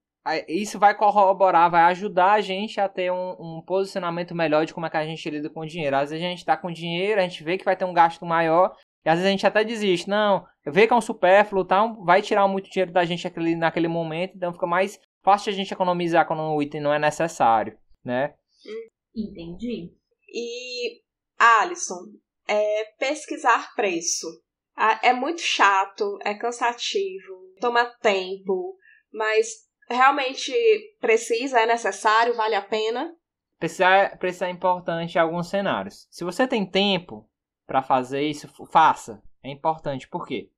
C: isso vai corroborar, vai ajudar a gente a ter um, um, posicionamento melhor de como é que a gente lida com o dinheiro. Às vezes a gente está com dinheiro, a gente vê que vai ter um gasto maior, e às vezes a gente até desiste. Não, vê que é um supérfluo, tá? vai tirar muito dinheiro da gente naquele, naquele momento, então fica mais fácil a gente economizar quando o item não é necessário, né?
A: Entendi.
B: E, Alisson, é, pesquisar preço. É muito chato, é cansativo, toma tempo, mas realmente precisa, é necessário, vale a pena?
C: Precisar, precisar é importante em alguns cenários. Se você tem tempo para fazer isso, faça. É importante. Por quê?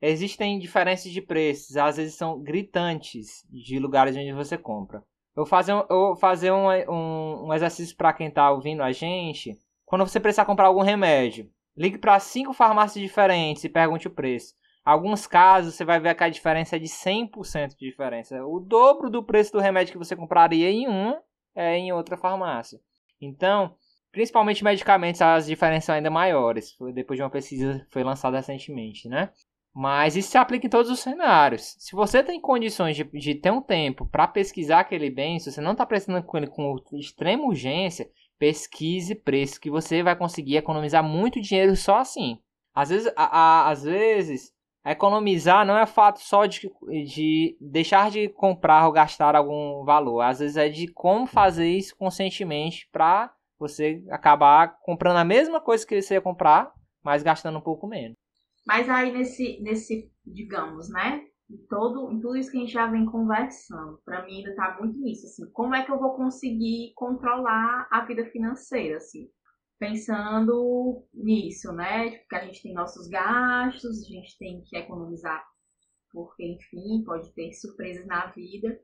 C: Existem diferenças de preços, às vezes são gritantes de lugares onde você compra. Eu vou fazer, eu vou fazer um, um, um exercício para quem está ouvindo a gente. quando você precisar comprar algum remédio, ligue para cinco farmácias diferentes e pergunte o preço. Alguns casos você vai ver que a diferença é de 100% de diferença. O dobro do preço do remédio que você compraria em uma é em outra farmácia. Então, principalmente medicamentos, as diferenças são ainda maiores. Depois de uma pesquisa foi lançada recentemente, né? Mas isso se aplica em todos os cenários. Se você tem condições de, de ter um tempo para pesquisar aquele bem, se você não está precisando com ele com extrema urgência, pesquise preço, que você vai conseguir economizar muito dinheiro só assim. Às vezes, a, a, às vezes Economizar não é fato só de, de deixar de comprar ou gastar algum valor. Às vezes é de como fazer isso conscientemente para você acabar comprando a mesma coisa que você ia comprar, mas gastando um pouco menos.
A: Mas aí nesse, nesse digamos, né? Em, todo, em tudo isso que a gente já vem conversando, para mim ainda tá muito nisso, assim, como é que eu vou conseguir controlar a vida financeira, assim? pensando nisso, né? Tipo, que a gente tem nossos gastos, a gente tem que economizar, porque, enfim, pode ter surpresas na vida.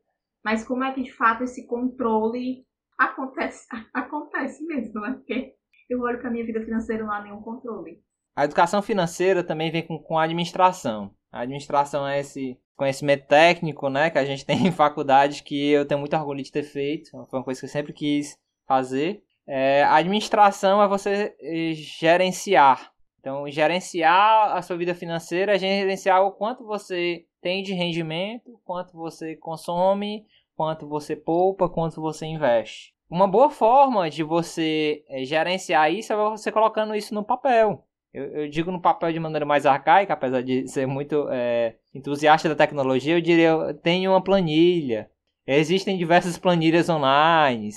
A: Mas como é que de fato esse controle acontece, acontece mesmo, né? Porque eu olho para minha vida financeira não há nenhum controle.
C: A educação financeira também vem com, com a administração. A administração é esse conhecimento técnico, né, que a gente tem em faculdade, que eu tenho muito orgulho de ter feito. Foi uma coisa que eu sempre quis fazer. É, administração é você eh, gerenciar. Então, gerenciar a sua vida financeira é gerenciar o quanto você tem de rendimento, quanto você consome, quanto você poupa, quanto você investe. Uma boa forma de você é, gerenciar isso é você colocando isso no papel. Eu, eu, digo no papel de maneira mais arcaica, apesar de ser muito é, entusiasta da tecnologia, eu diria, tenho uma planilha. Existem diversas planilhas online.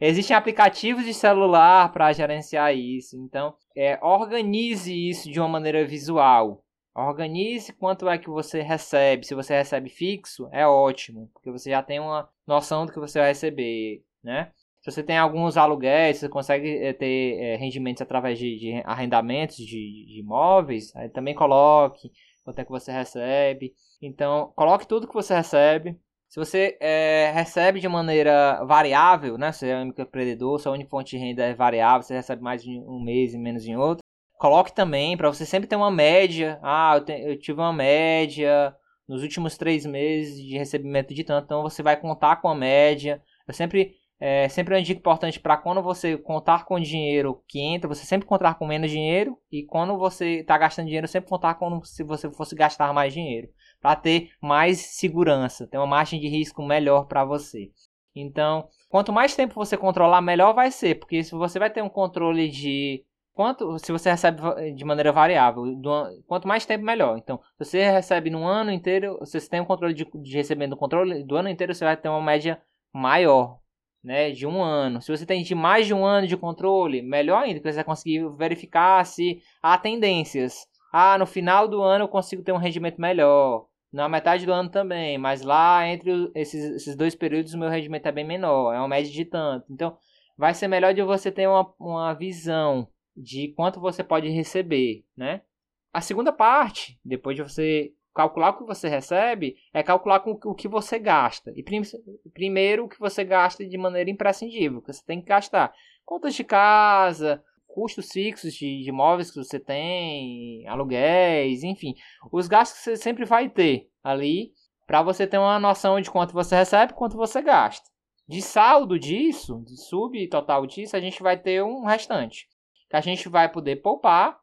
C: Existem aplicativos de celular para gerenciar isso. Então, é, organize isso de uma maneira visual. Organize quanto é que você recebe. Se você recebe fixo, é ótimo, porque você já tem uma noção do que você vai receber, né? Se você tem alguns aluguéis, você consegue é, ter é, rendimentos através de, de arrendamentos de, de, imóveis, aí também coloque quanto é que você recebe. Então, coloque tudo que você recebe. Se você é, recebe de maneira variável, né? Você é um microempreendedor, sua única fonte de renda é variável, você recebe mais em um mês e menos em outro. Coloque também para você sempre ter uma média. Ah, eu, te, eu tive uma média nos últimos três meses de recebimento de tanto, então você vai contar com a média. Eu sempre é sempre uma dica importante para quando você contar com dinheiro que entra, você sempre contar com menos dinheiro e quando você está gastando dinheiro, sempre contar como se você fosse gastar mais dinheiro para ter mais segurança, ter uma margem de risco melhor para você. Então, quanto mais tempo você controlar, melhor vai ser, porque se você vai ter um controle de quanto se você recebe de maneira variável, do, quanto mais tempo melhor. Então, se você recebe no ano inteiro, se você tem um controle de, de recebendo o controle do ano inteiro, você vai ter uma média maior, né, de um ano. Se você tem de mais de um ano de controle, melhor ainda, porque você vai conseguir verificar se há tendências. Ah, no final do ano eu consigo ter um rendimento melhor na metade do ano também, mas lá entre esses, esses dois períodos o meu rendimento é bem menor, é uma média de tanto. Então, vai ser melhor de você ter uma, uma visão de quanto você pode receber, né? A segunda parte, depois de você calcular o que você recebe, é calcular com o que você gasta. E prim primeiro o que você gasta de maneira imprescindível, que você tem que gastar. Contas de casa, custos fixos de, de imóveis que você tem, aluguéis, enfim, os gastos que você sempre vai ter ali para você ter uma noção de quanto você recebe e quanto você gasta. De saldo disso, de subtotal disso, a gente vai ter um restante que a gente vai poder poupar,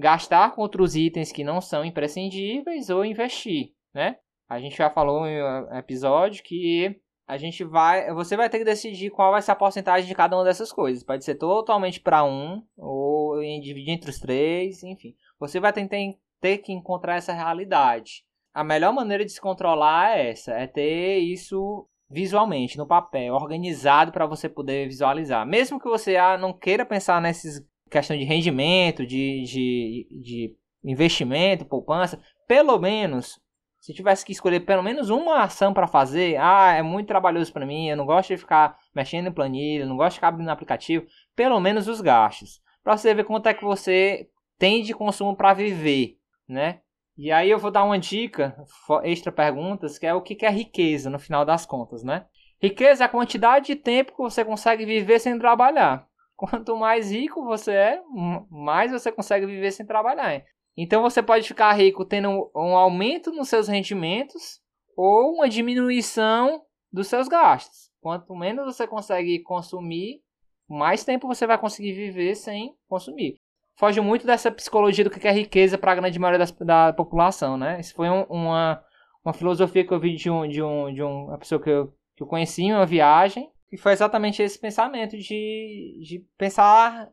C: gastar com outros itens que não são imprescindíveis ou investir, né? A gente já falou em um episódio que a gente vai, você vai ter que decidir qual vai ser a porcentagem de cada uma dessas coisas. Pode ser totalmente para um ou dividir entre os três, enfim. Você vai tentar ter que encontrar essa realidade. A melhor maneira de se controlar é essa, é ter isso visualmente no papel, organizado para você poder visualizar. Mesmo que você ah, não queira pensar nessas questão de rendimento, de, de, de investimento, poupança, pelo menos se tivesse que escolher pelo menos uma ação para fazer, ah, é muito trabalhoso para mim, eu não gosto de ficar mexendo em planilha, não gosto de ficar abrindo aplicativo, pelo menos os gastos. Para você ver quanto é que você tem de consumo para viver, né? E aí eu vou dar uma dica, extra perguntas, que é o que é riqueza no final das contas, né? Riqueza é a quantidade de tempo que você consegue viver sem trabalhar. Quanto mais rico você é, mais você consegue viver sem trabalhar. Então você pode ficar rico tendo um aumento nos seus rendimentos ou uma diminuição dos seus gastos. Quanto menos você consegue consumir, mais tempo você vai conseguir viver sem consumir. Foge muito dessa psicologia do que é riqueza para a grande maioria das, da população, né? Isso foi um, uma, uma filosofia que eu vi de, um, de, um, de uma pessoa que eu, que eu conheci em uma viagem, e foi exatamente esse pensamento de, de pensar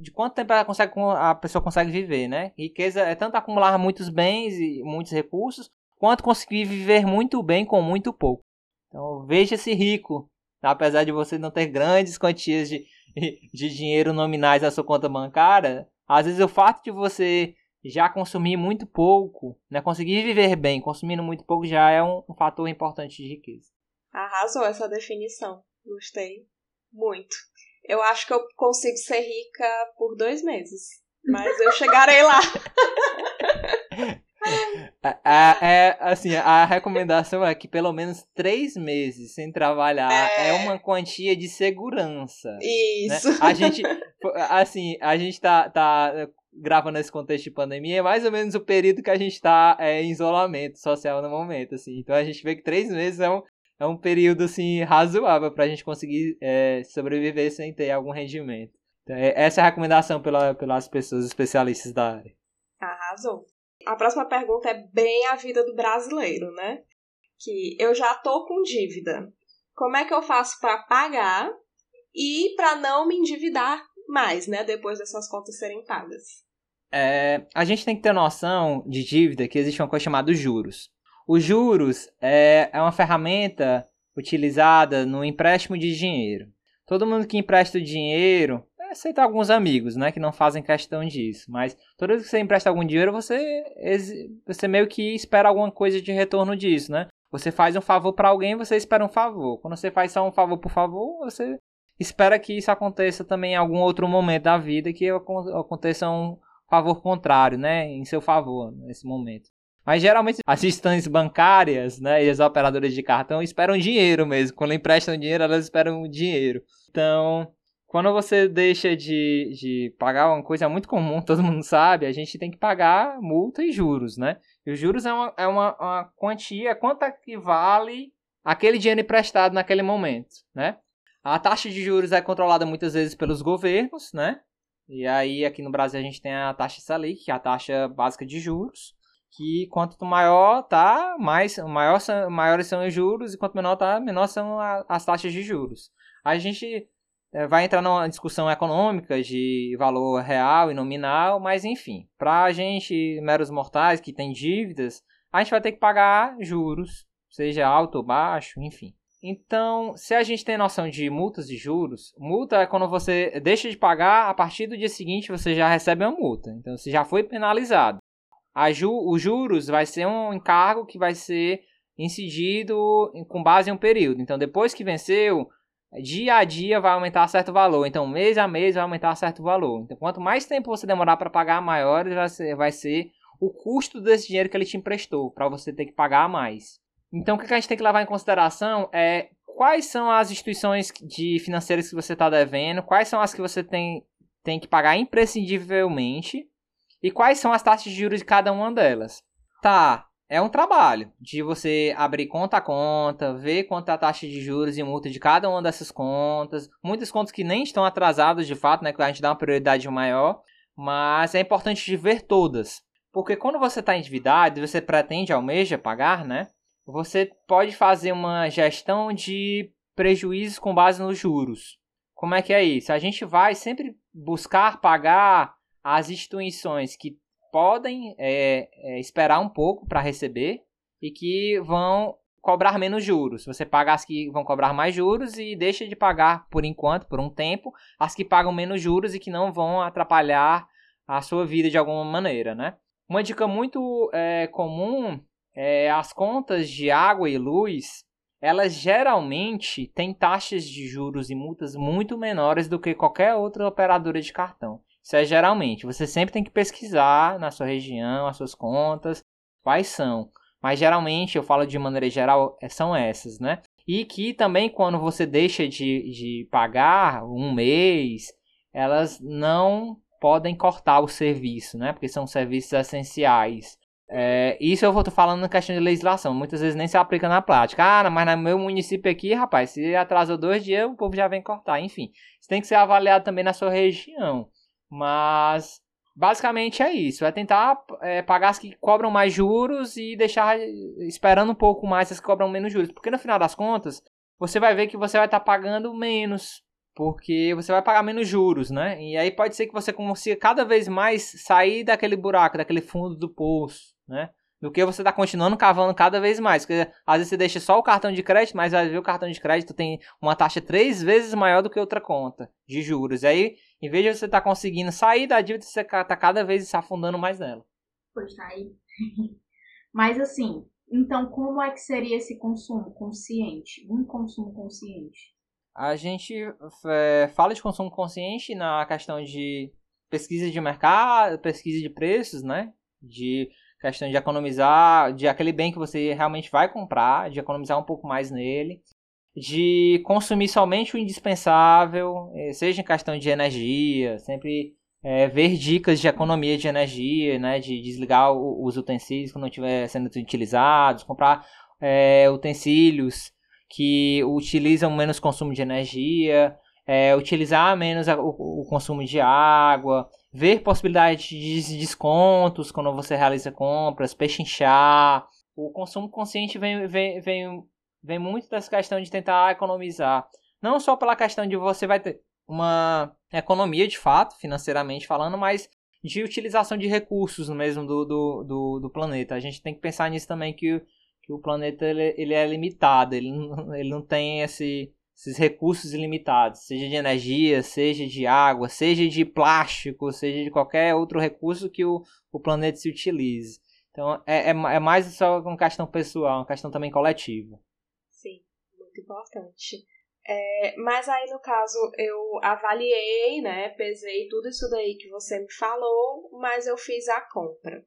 C: de quanto tempo ela consegue, a pessoa consegue viver, né? Riqueza é tanto acumular muitos bens e muitos recursos, quanto conseguir viver muito bem com muito pouco. Então veja-se rico, apesar de você não ter grandes quantias de, de dinheiro nominais na sua conta bancária, às vezes o fato de você já consumir muito pouco, né, conseguir viver bem consumindo muito pouco já é um, um fator importante de riqueza.
B: Arrasou essa definição. Gostei muito. Eu acho que eu consigo ser rica por dois meses. Mas eu chegarei lá.
C: É, é, assim, a recomendação é que pelo menos três meses sem trabalhar é, é uma quantia de segurança. Né?
B: Isso. Né?
C: A gente, assim, a gente tá, tá gravando esse contexto de pandemia, é mais ou menos o período que a gente tá é, em isolamento social no momento, assim. Então a gente vê que três meses é um, é um período assim razoável para a gente conseguir é, sobreviver sem ter algum rendimento. Então, é, essa é a recomendação pela, pelas pessoas especialistas da área.
B: Arrasou. A próxima pergunta é bem a vida do brasileiro, né? Que eu já tô com dívida. Como é que eu faço para pagar e para não me endividar mais, né? Depois dessas contas serem pagas.
C: É, a gente tem que ter noção de dívida que existe uma coisa chamada juros. Os juros é, é uma ferramenta utilizada no empréstimo de dinheiro. Todo mundo que empresta dinheiro, aceita alguns amigos, né, que não fazem questão disso, mas toda vez que você empresta algum dinheiro, você, você meio que espera alguma coisa de retorno disso, né? Você faz um favor para alguém, você espera um favor. Quando você faz só um favor por favor, você espera que isso aconteça também em algum outro momento da vida, que aconteça um favor contrário, né, em seu favor nesse momento. Mas geralmente as instituições bancárias né, e as operadoras de cartão esperam dinheiro mesmo. Quando emprestam dinheiro, elas esperam dinheiro. Então, quando você deixa de, de pagar uma coisa muito comum, todo mundo sabe, a gente tem que pagar multa e juros, né? E os juros é uma, é uma, uma quantia, quanto equivale aquele dinheiro emprestado naquele momento, né? A taxa de juros é controlada muitas vezes pelos governos, né? E aí aqui no Brasil a gente tem a taxa Selic, que é a taxa básica de juros que quanto maior tá, mais maior são, maiores são os juros e quanto menor tá, menor são a, as taxas de juros. A gente é, vai entrar numa discussão econômica de valor real e nominal, mas enfim, para a gente, meros mortais que tem dívidas, a gente vai ter que pagar juros, seja alto ou baixo, enfim. Então, se a gente tem noção de multas de juros, multa é quando você deixa de pagar, a partir do dia seguinte você já recebe uma multa. Então, você já foi penalizado ju, os juros vai ser um encargo que vai ser incidido com base em um período. Então, depois que venceu, dia a dia vai aumentar certo valor. Então, mês a mês vai aumentar certo valor. Então, quanto mais tempo você demorar para pagar, maior vai ser, vai ser o custo desse dinheiro que ele te emprestou, para você ter que pagar mais. Então, o que a gente tem que levar em consideração é quais são as instituições de financeiras que você está devendo, quais são as que você tem, tem que pagar imprescindivelmente e quais são as taxas de juros de cada uma delas. Tá, é um trabalho de você abrir conta a conta, ver quanto é a taxa de juros e multa de cada uma dessas contas. Muitas contas que nem estão atrasadas de fato, né? Que a gente dá uma prioridade maior. Mas é importante de ver todas. Porque quando você está endividado e você pretende, almeja pagar, né? Você pode fazer uma gestão de prejuízos com base nos juros. Como é que é isso? A gente vai sempre buscar pagar as instituições que podem é, é, esperar um pouco para receber e que vão cobrar menos juros. Você paga as que vão cobrar mais juros e deixa de pagar por enquanto, por um tempo, as que pagam menos juros e que não vão atrapalhar a sua vida de alguma maneira, né? Uma dica muito é, comum é as contas de água e luz, elas geralmente têm taxas de juros e multas muito menores do que qualquer outra operadora de cartão. Isso é geralmente. Você sempre tem que pesquisar na sua região, as suas contas, quais são. Mas geralmente, eu falo de maneira geral, é, são essas, né? E que também quando você deixa de, de pagar um mês, elas não podem cortar o serviço, né? Porque são serviços essenciais. É, isso eu vou falando na questão de legislação. Muitas vezes nem se aplica na prática. Ah, mas no meu município aqui, rapaz, se atrasou dois dias, o povo já vem cortar. Enfim, isso tem que ser avaliado também na sua região. Mas basicamente é isso. É tentar é, pagar as que cobram mais juros e deixar esperando um pouco mais as que cobram menos juros. Porque no final das contas, você vai ver que você vai estar tá pagando menos porque você vai pagar menos juros, né? E aí pode ser que você consiga cada vez mais sair daquele buraco, daquele fundo do poço, né? Do que você está continuando cavando cada vez mais. Porque às vezes você deixa só o cartão de crédito, mas às vezes o cartão de crédito tem uma taxa três vezes maior do que outra conta de juros. E aí, em vez de você estar tá conseguindo sair da dívida, você está cada vez se afundando mais nela.
A: Pois tá aí. mas assim, então como é que seria esse consumo consciente? Um consumo consciente?
C: A gente é, fala de consumo consciente na questão de pesquisa de mercado, pesquisa de preços, né? De questão de economizar, de aquele bem que você realmente vai comprar, de economizar um pouco mais nele, de consumir somente o indispensável, eh, seja em questão de energia, sempre é, ver dicas de economia de energia, né? De desligar os utensílios quando estiver sendo utilizados, comprar é, utensílios que utilizam menos consumo de energia, é, utilizar menos o, o, consumo de água, ver possibilidade de descontos quando você realiza compras, pechinchar. O consumo consciente vem, vem, vem, vem muito dessa questão de tentar economizar. Não só pela questão de você vai ter uma economia de fato, financeiramente falando, mas de utilização de recursos mesmo do, do, do, do planeta. A gente tem que pensar nisso também que que o planeta ele, ele é limitado, ele não, ele não tem esse, esses recursos ilimitados, seja de energia, seja de água, seja de plástico, seja de qualquer outro recurso que o, o planeta se utilize. Então é, é, é mais só uma questão pessoal, uma questão também coletiva.
B: Muito importante. É, mas aí, no caso, eu avaliei, né, pesei tudo isso daí que você me falou, mas eu fiz a compra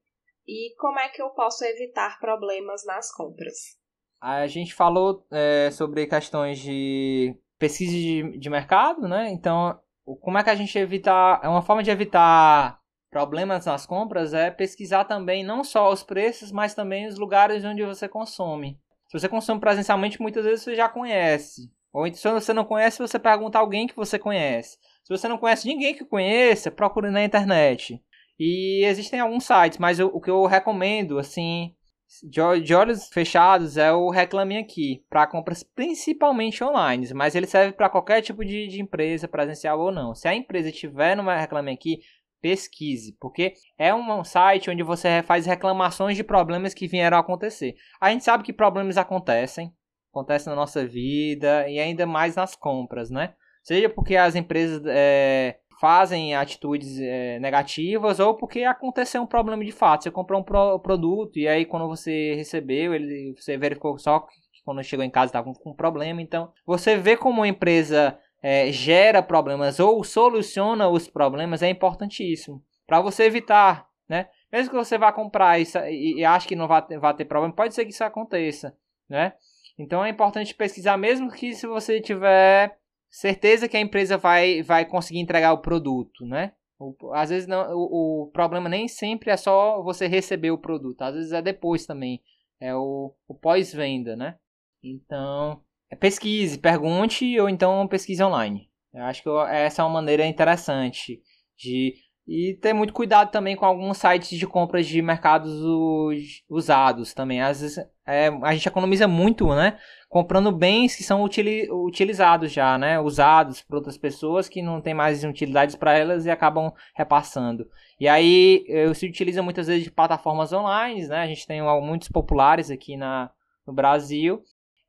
B: e como é que eu posso evitar problemas nas compras.
C: A gente falou é, sobre questões de pesquisa de, de mercado, né? Então, como é que a gente evitar. É uma forma de evitar problemas nas compras é pesquisar também não só os preços, mas também os lugares onde você consome. Se você consome presencialmente, muitas vezes você já conhece. Ou então, se você não conhece, você pergunta a alguém que você conhece. Se você não conhece ninguém que conheça, procure na internet. E existem alguns sites, mas o, que eu recomendo, assim, de, de, olhos fechados, é o Reclame Aqui, para compras principalmente online, mas ele serve para qualquer tipo de, de, empresa, presencial ou não. Se a empresa tiver no Reclame Aqui, pesquise, porque é um site onde você faz reclamações de problemas que vieram a acontecer. A gente sabe que problemas acontecem, acontecem na nossa vida e ainda mais nas compras, né? Seja porque as empresas é, fazem atitudes é, negativas ou porque aconteceu um problema de fato. Você comprou um pro, produto e aí quando você recebeu, ele, você verificou só que quando chegou em casa estava com um problema. Então, você vê como a empresa é, gera problemas ou soluciona os problemas é importantíssimo para você evitar, né? Mesmo que você vá comprar e, e ache que não vai ter, vai ter problema, pode ser que isso aconteça, né? Então é importante pesquisar, mesmo que se você tiver certeza que a empresa vai, vai conseguir entregar o produto, né? O, às vezes não, o, o, problema nem sempre é só você receber o produto, às vezes é depois também, é o, o pós-venda, né? Então, pesquise, pergunte ou então pesquise online. Eu acho que essa é uma maneira interessante de e ter muito cuidado também com alguns sites de compras de mercados usados também. Às vezes é, a gente economiza muito, né? Comprando bens que são utili utilizados já, né? Usados por outras pessoas que não tem mais utilidades para elas e acabam repassando. E aí se utiliza muitas vezes de plataformas online, né? A gente tem muitos populares aqui na, no Brasil.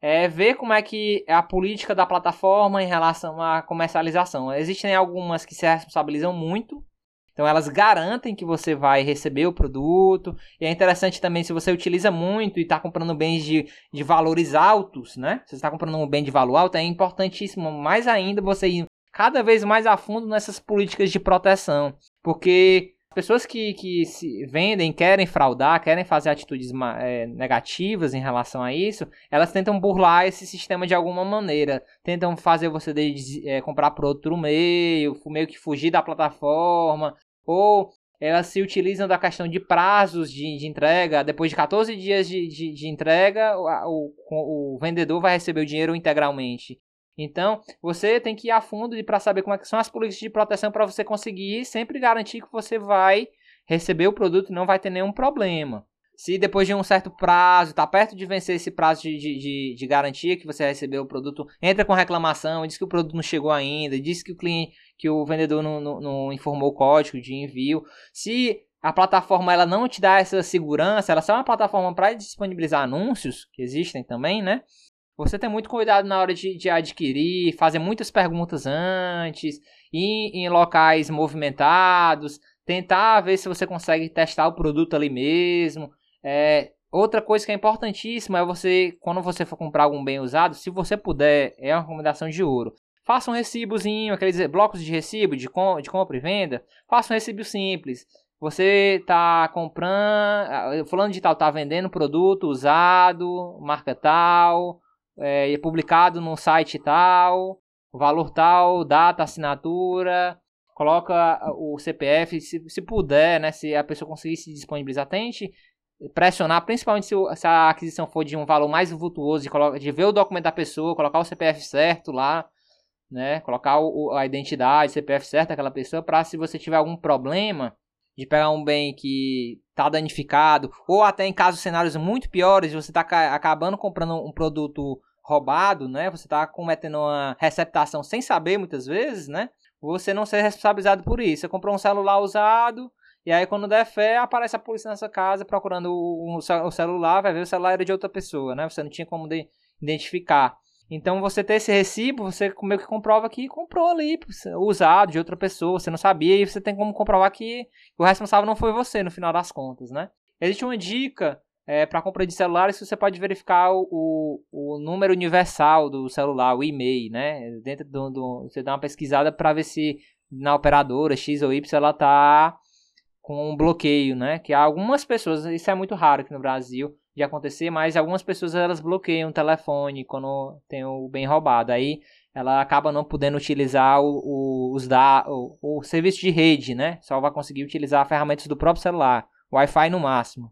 C: É ver como é que é a política da plataforma em relação à comercialização. Existem algumas que se responsabilizam muito então elas garantem que você vai receber o produto. E é interessante também se você utiliza muito e está comprando bens de, de valores altos, né? Se você está comprando um bem de valor alto, é importantíssimo mais ainda você ir cada vez mais a fundo nessas políticas de proteção. Porque Pessoas que, que se vendem, querem fraudar, querem fazer atitudes é, negativas em relação a isso, elas tentam burlar esse sistema de alguma maneira. Tentam fazer você de, é, comprar por outro meio, meio que fugir da plataforma, ou elas se utilizam da questão de prazos de, de entrega. Depois de 14 dias de, de, de entrega, o, o, o vendedor vai receber o dinheiro integralmente. Então, você tem que ir a fundo para saber como é são as políticas de proteção para você conseguir sempre garantir que você vai receber o produto e não vai ter nenhum problema. Se depois de um certo prazo, está perto de vencer esse prazo de, de, de, garantia que você recebeu o produto, entra com reclamação, diz que o produto não chegou ainda, diz que o cliente, que o vendedor não, não, não informou o código de envio. Se a plataforma ela não te dá essa segurança, ela só é uma plataforma para disponibilizar anúncios, que existem também, né? Você tem muito cuidado na hora de, de adquirir, fazer muitas perguntas antes, ir em locais movimentados, tentar ver se você consegue testar o produto ali mesmo. É, outra coisa que é importantíssima é você, quando você for comprar algum bem usado, se você puder, é uma recomendação de ouro. Faça um recibozinho, aqueles blocos de recibo de, com, de compra e venda. Faça um recibo simples. Você está comprando, fulano de tal está vendendo produto usado, marca tal, é, publicado no site tal, valor tal, data, assinatura, coloca o CPF, se, se puder, né, se a pessoa conseguir se disponibilizar, tente pressionar, principalmente se, se a aquisição for de um valor mais vultuoso, de, de ver o documento da pessoa, colocar o CPF certo lá, né, colocar o, a identidade, CPF certo daquela pessoa, para se você tiver algum problema de pegar um bem que está danificado, ou até em casos cenários muito piores, você está acabando comprando um produto roubado, né? Você está cometendo uma receptação sem saber muitas vezes, né? Você não ser responsabilizado por isso. Você comprou um celular usado, e aí quando der fé, aparece a polícia na sua casa procurando o, celular, vai ver o celular era de outra pessoa, né? Você não tinha como identificar. Então você ter esse recibo, você meio que comprova que comprou ali, usado de outra pessoa, você não sabia, e você tem como comprovar que o responsável não foi você no final das contas, né? Existe uma dica é, para compra de celulares você pode verificar o, o, número universal do celular, o e-mail, né? Dentro do, do você dá uma pesquisada para ver se na operadora X ou Y ela tá com um bloqueio, né? Que algumas pessoas, isso é muito raro aqui no Brasil, de acontecer, mas algumas pessoas elas bloqueiam o telefone quando tem o bem roubado. Aí ela acaba não podendo utilizar o, o os da, o, o, serviço de rede, né? Só vai conseguir utilizar ferramentas do próprio celular, Wi-Fi no máximo.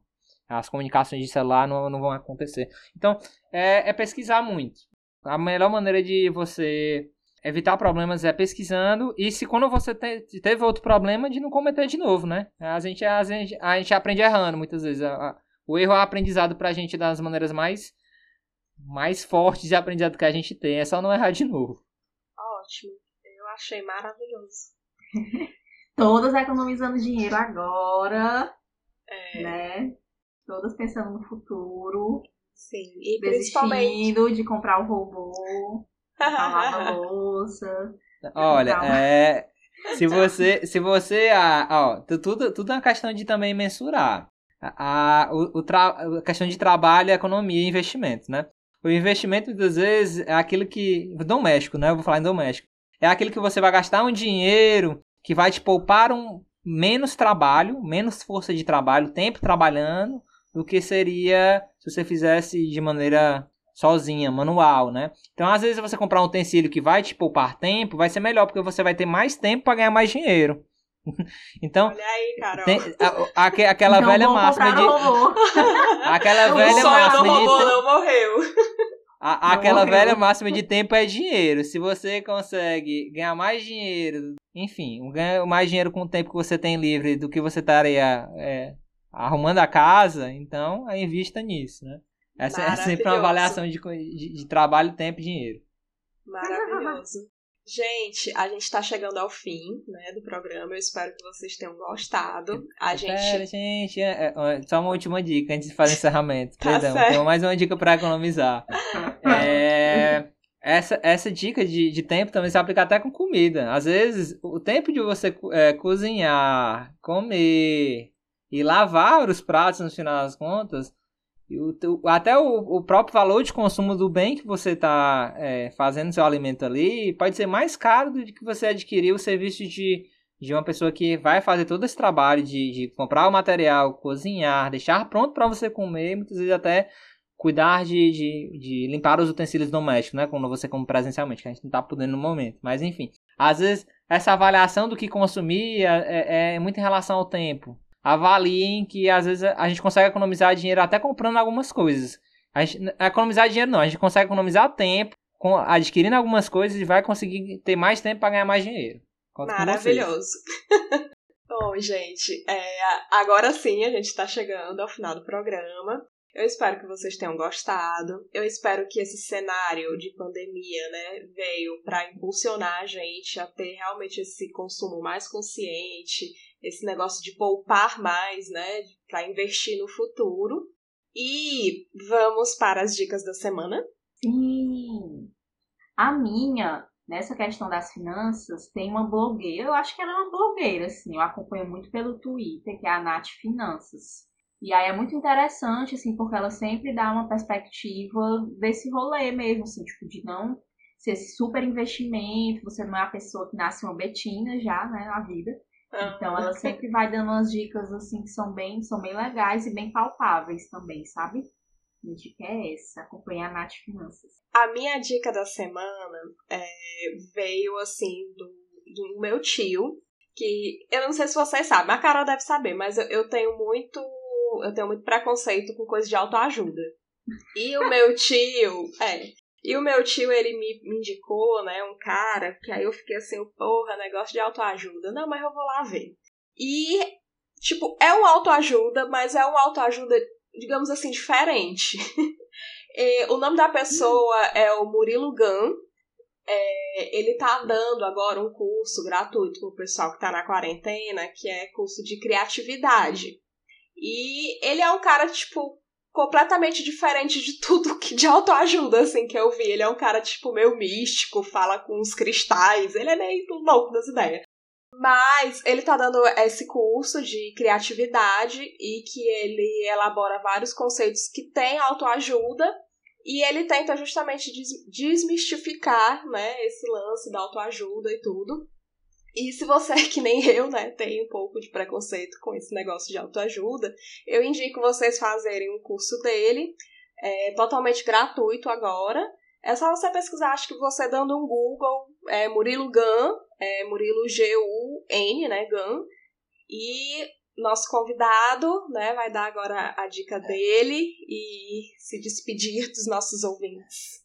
C: As comunicações de celular não, não vão acontecer. Então, é, é pesquisar muito. A melhor maneira de você evitar problemas é pesquisando e se quando você te, teve outro problema de não cometer de novo, né? A gente, a a gente aprende errando muitas vezes. A, a, o erro é aprendizado pra gente das maneiras mais, mais fortes de aprendizado que a gente tem. É só não errar de novo.
B: Ótimo. Eu achei maravilhoso.
A: Todas economizando dinheiro agora. É. Né? Todas pensando no futuro.
B: Sim. E principalmente
A: de comprar o robô, lavar a louça.
C: Olha, é. Se você, se você, ah, ó, tudo, tudo é uma questão de também mensurar a, o, o a questão de trabalho, economia e investimento, né? O investimento, muitas vezes, é aquilo que. Doméstico, né? Eu vou falar em doméstico. É aquilo que você vai gastar um dinheiro que vai te poupar um menos trabalho, menos força de trabalho, tempo trabalhando, do que seria se você fizesse de maneira sozinha, manual, né? Então, às vezes, você comprar um utensílio que vai te poupar tempo, vai ser melhor, porque você vai ter mais tempo para ganhar mais dinheiro. Então,
B: Olha aí, Carol.
C: Tem, a, a, aquela então, velha máxima de. aquela velha máxima
B: do robô de. não morreu.
C: A, não aquela morreu. velha máxima de tempo é dinheiro. Se você consegue ganhar mais dinheiro, enfim, ganhar mais dinheiro com o tempo que você tem livre do que você estaria é, arrumando a casa, então invista nisso, né? Essa é sempre uma avaliação de, de, de trabalho, tempo e dinheiro.
B: Maravilhoso. Gente, a gente está chegando ao fim né, do programa. Eu espero que vocês tenham gostado. A gente.
C: Pera, gente, é, é, só uma última dica antes de fazer o encerramento. tá Perdão, certo. tem mais uma dica para economizar. é, essa, essa dica de, de tempo também se aplica até com comida. Às vezes, o tempo de você é, cozinhar, comer e lavar os pratos no final das contas até o, próprio valor de consumo do bem que você está é, fazendo seu alimento ali pode ser mais caro do que você adquirir o serviço de, de uma pessoa que vai fazer todo esse trabalho de, de comprar o material, cozinhar, deixar pronto para você comer, muitas vezes até cuidar de, de, de, limpar os utensílios domésticos, né? Quando você come presencialmente, que a gente não está podendo no momento. Mas enfim, às vezes essa avaliação do que consumir é, é, é muito em relação ao tempo. Avaliem que às vezes a gente consegue economizar dinheiro até comprando algumas coisas. A gente, economizar dinheiro não, a gente consegue economizar tempo com, adquirindo algumas coisas e vai conseguir ter mais tempo para ganhar mais dinheiro.
B: Conto Maravilhoso. Bom, gente, é, agora sim a gente está chegando ao final do programa. Eu espero que vocês tenham gostado. Eu espero que esse cenário de pandemia, né, veio para impulsionar a gente a ter realmente esse consumo mais consciente, esse negócio de poupar mais, né, para investir no futuro. E vamos para as dicas da semana.
A: Sim. A minha nessa questão das finanças, tem uma blogueira, eu acho que ela é uma blogueira, assim, eu acompanho muito pelo Twitter, que é a Nath Finanças. E aí é muito interessante, assim, porque ela sempre dá uma perspectiva desse rolê mesmo, assim, tipo, de não ser esse super investimento, você não é a pessoa que nasce uma betina já, né, na vida. Ah. Então ela sempre vai dando umas dicas, assim, que são bem, são bem legais e bem palpáveis também, sabe? Minha dica é essa, acompanhar a Nath Finanças.
B: A minha dica da semana é, veio assim do, do meu tio, que eu não sei se vocês sabem, a Carol deve saber, mas eu, eu tenho muito. Eu tenho muito preconceito com coisas de autoajuda. E o meu tio, é. E o meu tio, ele me, me indicou, né, um cara, que aí eu fiquei assim, porra, negócio de autoajuda. Não, mas eu vou lá ver. E, tipo, é um autoajuda, mas é um autoajuda digamos assim, diferente. o nome da pessoa é o Murilo Gun. É, ele tá dando agora um curso gratuito pro pessoal que tá na quarentena, que é curso de criatividade. E ele é um cara, tipo, completamente diferente de tudo que de autoajuda, assim, que eu vi. Ele é um cara, tipo, meio místico, fala com os cristais, ele é meio louco das ideias. Mas ele tá dando esse curso de criatividade e que ele elabora vários conceitos que têm autoajuda e ele tenta justamente desmistificar, né, esse lance da autoajuda e tudo. E se você é que nem eu, né, tem um pouco de preconceito com esse negócio de autoajuda, eu indico vocês fazerem um curso dele, é totalmente gratuito agora. É só você pesquisar, acho que você dando um Google, é, Murilo Gun, é, Murilo G-U-N, né, Gun, e nosso convidado, né, vai dar agora a dica dele e se despedir dos nossos ouvintes.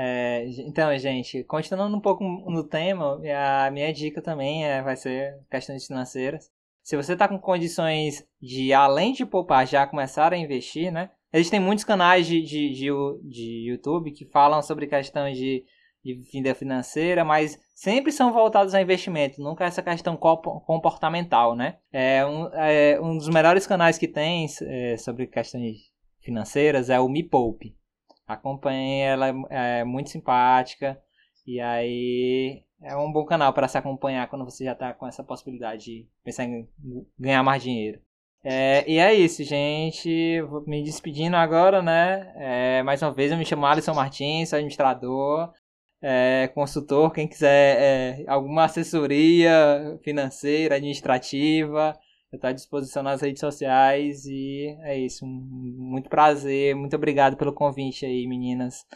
C: É, então, gente, continuando um pouco no tema, a minha dica também é, vai ser questões financeiras. Se você está com condições de, além de poupar, já começar a investir, né? Existem muitos canais de, de, de, de YouTube que falam sobre questões de, de vida financeira, mas sempre são voltados a investimento, nunca essa questão comportamental, né? É um, é um dos melhores canais que tem é, sobre questões financeiras é o Me Poupe. Acompanhe, ela é, é muito simpática e aí é um bom canal para se acompanhar quando você já está com essa possibilidade de pensar em ganhar mais dinheiro. É, e é isso, gente. Vou me despedindo agora, né? É, mais uma vez, eu me chamo Alisson Martins, sou administrador, é, consultor. Quem quiser é, alguma assessoria financeira, administrativa, eu estou à disposição nas redes sociais. E é isso. Muito prazer. Muito obrigado pelo convite aí, meninas.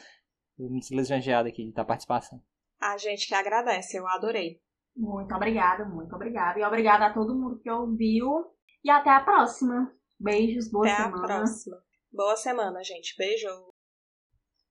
C: Muito lisonjeado aqui de estar participando.
B: A gente que agradece, eu adorei.
A: Muito obrigada, muito obrigada. E obrigada a todo mundo que ouviu. E até a próxima. Beijos, boa
B: até
A: semana.
B: Até a próxima. Boa semana, gente. Beijo.